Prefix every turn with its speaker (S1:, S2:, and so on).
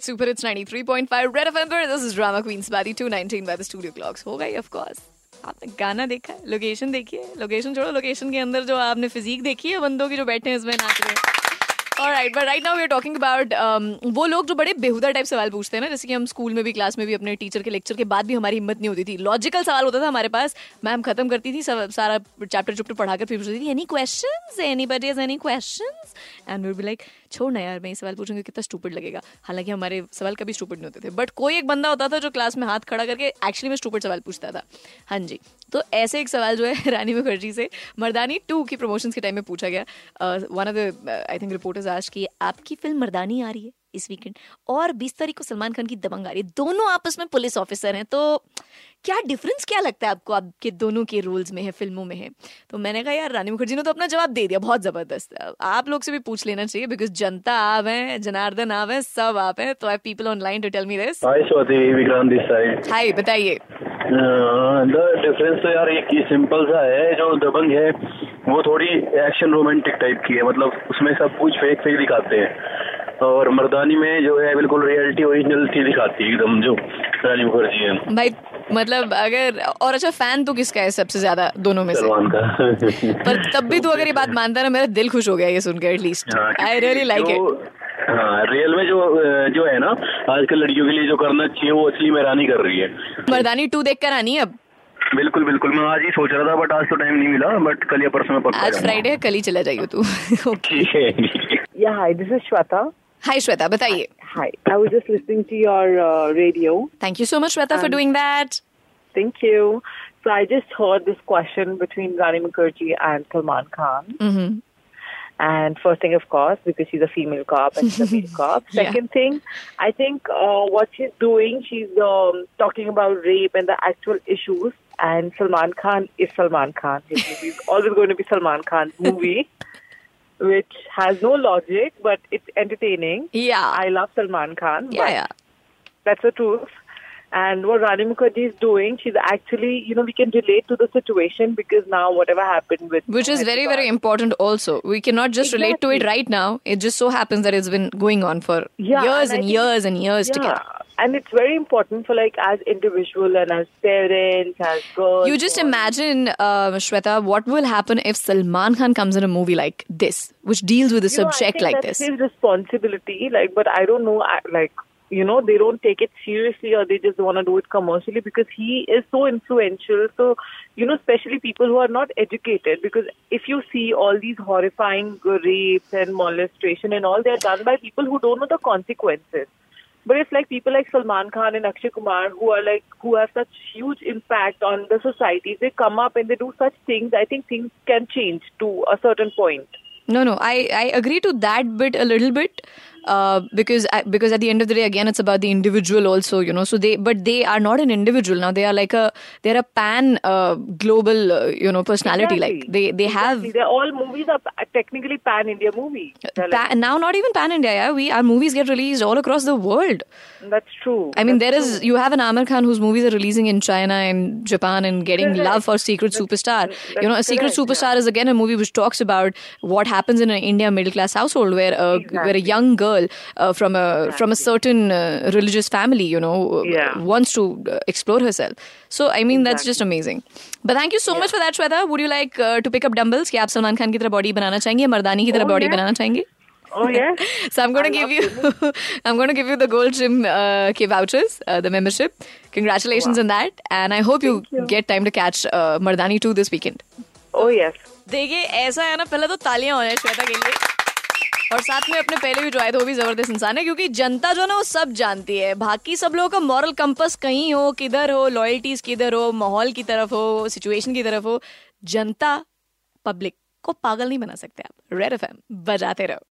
S1: Super it's 93.5 red FM पर। This is drama queens बारी 219 by the studio clocks हो गई ऑफ़ कोर्स आपने गाना देखा है लोकेशन देखिए लोकेशन छोड़ो लोकेशन के अंदर जो आपने फिजिक देखी है, बंदों की जो बैठे हैं इसमें नाच रहे हैं। Right but right now we are talking about वो लोग जो बड़े बेहुदा टाइप सवाल पूछते हैं ना, जैसे कि हम स्कूल में भी क्लास में भी, अपने टीचर के लेक्चर के बाद भी हमारी हिम्मत नहीं होती थी। लॉजिकल सवाल होता था हमारे पास। मैम खत्म करती थी, सब, सारा चैप्टर चुप्टर पढ़ाकर फिर पूछती थी any question anybody any question and we be like छोड़ ना यार, मैं ये सवाल पूछूँगी, कितना स्टूपिड लगेगा। हालाँकि हमारे सवाल कभी स्टूपिड नहीं होते थे। बट कोई एक बंदा होता था जो क्लास में हाथ खड़ा करके एक्चुअली में स्टूपिड सवाल पूछता था। हाँ जी तो ऐसे एक सवाल जो है, रानी मुखर्जी से मर्दानी टू की प्रमोशन के टाइम में पूछा गया। One of the I think reporters आज की आपकी फ़िल्म मर्दानी आ रही है इस वीकेंड और बीस तारीख को सलमान खान की दबंग आ रही है। दोनों आपस में पुलिस ऑफिसर हैं तो क्या डिफरेंस क्या लगता है आपको? आपके दोनों के रोल्स में है फ़िल्मों में है। तो मैंने कहा यार रानी मुखर्जी ने तो अपना जवाब दे दिया बहुत ज़बरदस्त आप लोग से भी पूछ लेना चाहिए बिकॉज़ जनता आप हैं जनार्दन आप हैं सब आप हैं तो I people online to tell me this
S2: hi Swati Vikrant this side
S1: hi बताइए।
S2: डिफरेंस तो यार एक सिंपल सा है जो दबंग है वो थोड़ी एक्शन रोमांटिक टाइप की है मतलब उसमें सब कुछ फेक फेक दिखाते हैं। और मर्दानी में जो है बिल्कुल रियलिटी ओरिजिनल थी दिखाती है एकदम जो रानी मुखर्जी है।
S1: भाई मतलब अगर और अच्छा फ़ैन तो किसका है सबसे ज़्यादा दोनों में से?
S2: सलमान का।
S1: पर तब भी तू अगर ये बात मानता है ना मेरा दिल खुश हो गया ये सुनकर at least I really like it
S2: हाँ रियल में जो जो है ना आजकल लड़कियों के लिए जो करना चाहिए वो असली में रानी कर रही है।
S1: मर्दानी टू देख कर आनी अब?
S2: बिल्कुल बिल्कुल। मैं आज ही सोच रहा था बट आज तो टाइम नहीं मिला बट कल या परसों में
S1: आज फ्राइडे कल ही चला जाइए तू।
S3: Hi this is Shweta
S1: hi Shweta बताइए।
S3: Hi I was just listening to your radio
S1: thank you so much Shweta for doing that
S3: thank you so I just heard this question between Rani Mukherjee and Salman Khan and first thing, of course, because she's a female cop and she's a male cop. Second yeah. thing, I think uh, what she's doing, she's um, talking about rape and the actual issues. And Salman Khan is Salman Khan. His movie is always going to be Salman Khan's movie, which has no logic, but it's entertaining.
S1: Yeah.
S3: I love Salman Khan.
S1: Yeah, yeah.
S3: That's the truth. And what Rani Mukherjee is doing, she's actually, you know, we can relate to the situation because now whatever happened with.
S1: Which is very, very important also. We cannot just relate to it right now. It just so happens that it's been going on for
S3: Yeah,
S1: years
S3: and
S1: and
S3: think-
S1: years and years
S3: Yeah.
S1: together.
S3: And it's very important for like as individual and as parents, as girls.
S1: You just imagine, uh, Shweta, what will happen if Salman Khan comes in a movie like this, which deals with a
S3: You know, I
S1: subject
S3: think
S1: like
S3: that's
S1: this.
S3: his responsibility. Like, but I don't know. I- Like, you know, they don't take it seriously or they just want to do it commercially because he is so influential. So, you know, especially people who are not educated. Because if you see all these horrifying rapes and molestation and all, they're done by people who don't know the consequences. But it's like people like Salman Khan and Akshay Kumar who are like who have such huge impact on the society. They come up and they do such things. I think things can change to a certain point.
S1: No, no, I, I agree to that bit a little bit. Uh, because I, because at the end of the day, again, it's about the individual also, you know. So they, but they are not an individual now. They are like a, they're a pan uh, global, uh, you know, personality. Like
S3: Exactly.
S1: they, they have
S3: Exactly. They're all movies are technically pan India movies. They're like-
S1: now not even pan India. Yeah, we our movies get released all across the world.
S3: that's true.
S1: I mean,
S3: That's
S1: there is you have an Amir Khan whose movies are releasing in China and Japan and getting
S3: Correct.
S1: love for Secret Superstar. you know, a Secret
S3: correct,
S1: Superstar is again a movie which talks about what happens in an India middle class household where a where a young girl uh, from a from a certain uh, religious family, you know,
S3: Yeah.
S1: wants to uh, explore herself. So I mean, that's just amazing. But thank you so much for that, Shweta. Would you like uh, to pick up dumbbells? क्या आप सलमान खान की तरह body बनाना चाहेंगे मर्दानी की तरह
S3: Oh,
S1: body
S3: yeah.
S1: बनाना चाहेंगे
S3: oh yeah.
S1: so I'm going to give you, I'm going to give you the Gold Gym uh, K vouchers, uh, the membership. Congratulations on that, and I hope you, get time to catch uh, Mardani 2 this weekend.
S3: Oh yes.
S1: देखिए ऐसा है ना पहले तो तालियां हो जाए श्वेता के लिए और साथ में अपने पहले भी जो आए थे वो भी ज़बरदस्त इंसान है, क्योंकि जनता जो ना, वो सब जानती है। बाकी सब लोगों का मॉरल कंपस कहीं हो, किधर हो लॉयल्टीज किधर हो, माहौल की तरफ़ हो सिचुएशन की तरफ़ हो, जनता पब्लिक को पागल नहीं बना सकते आप। रेड एफ़ बजाते रहो।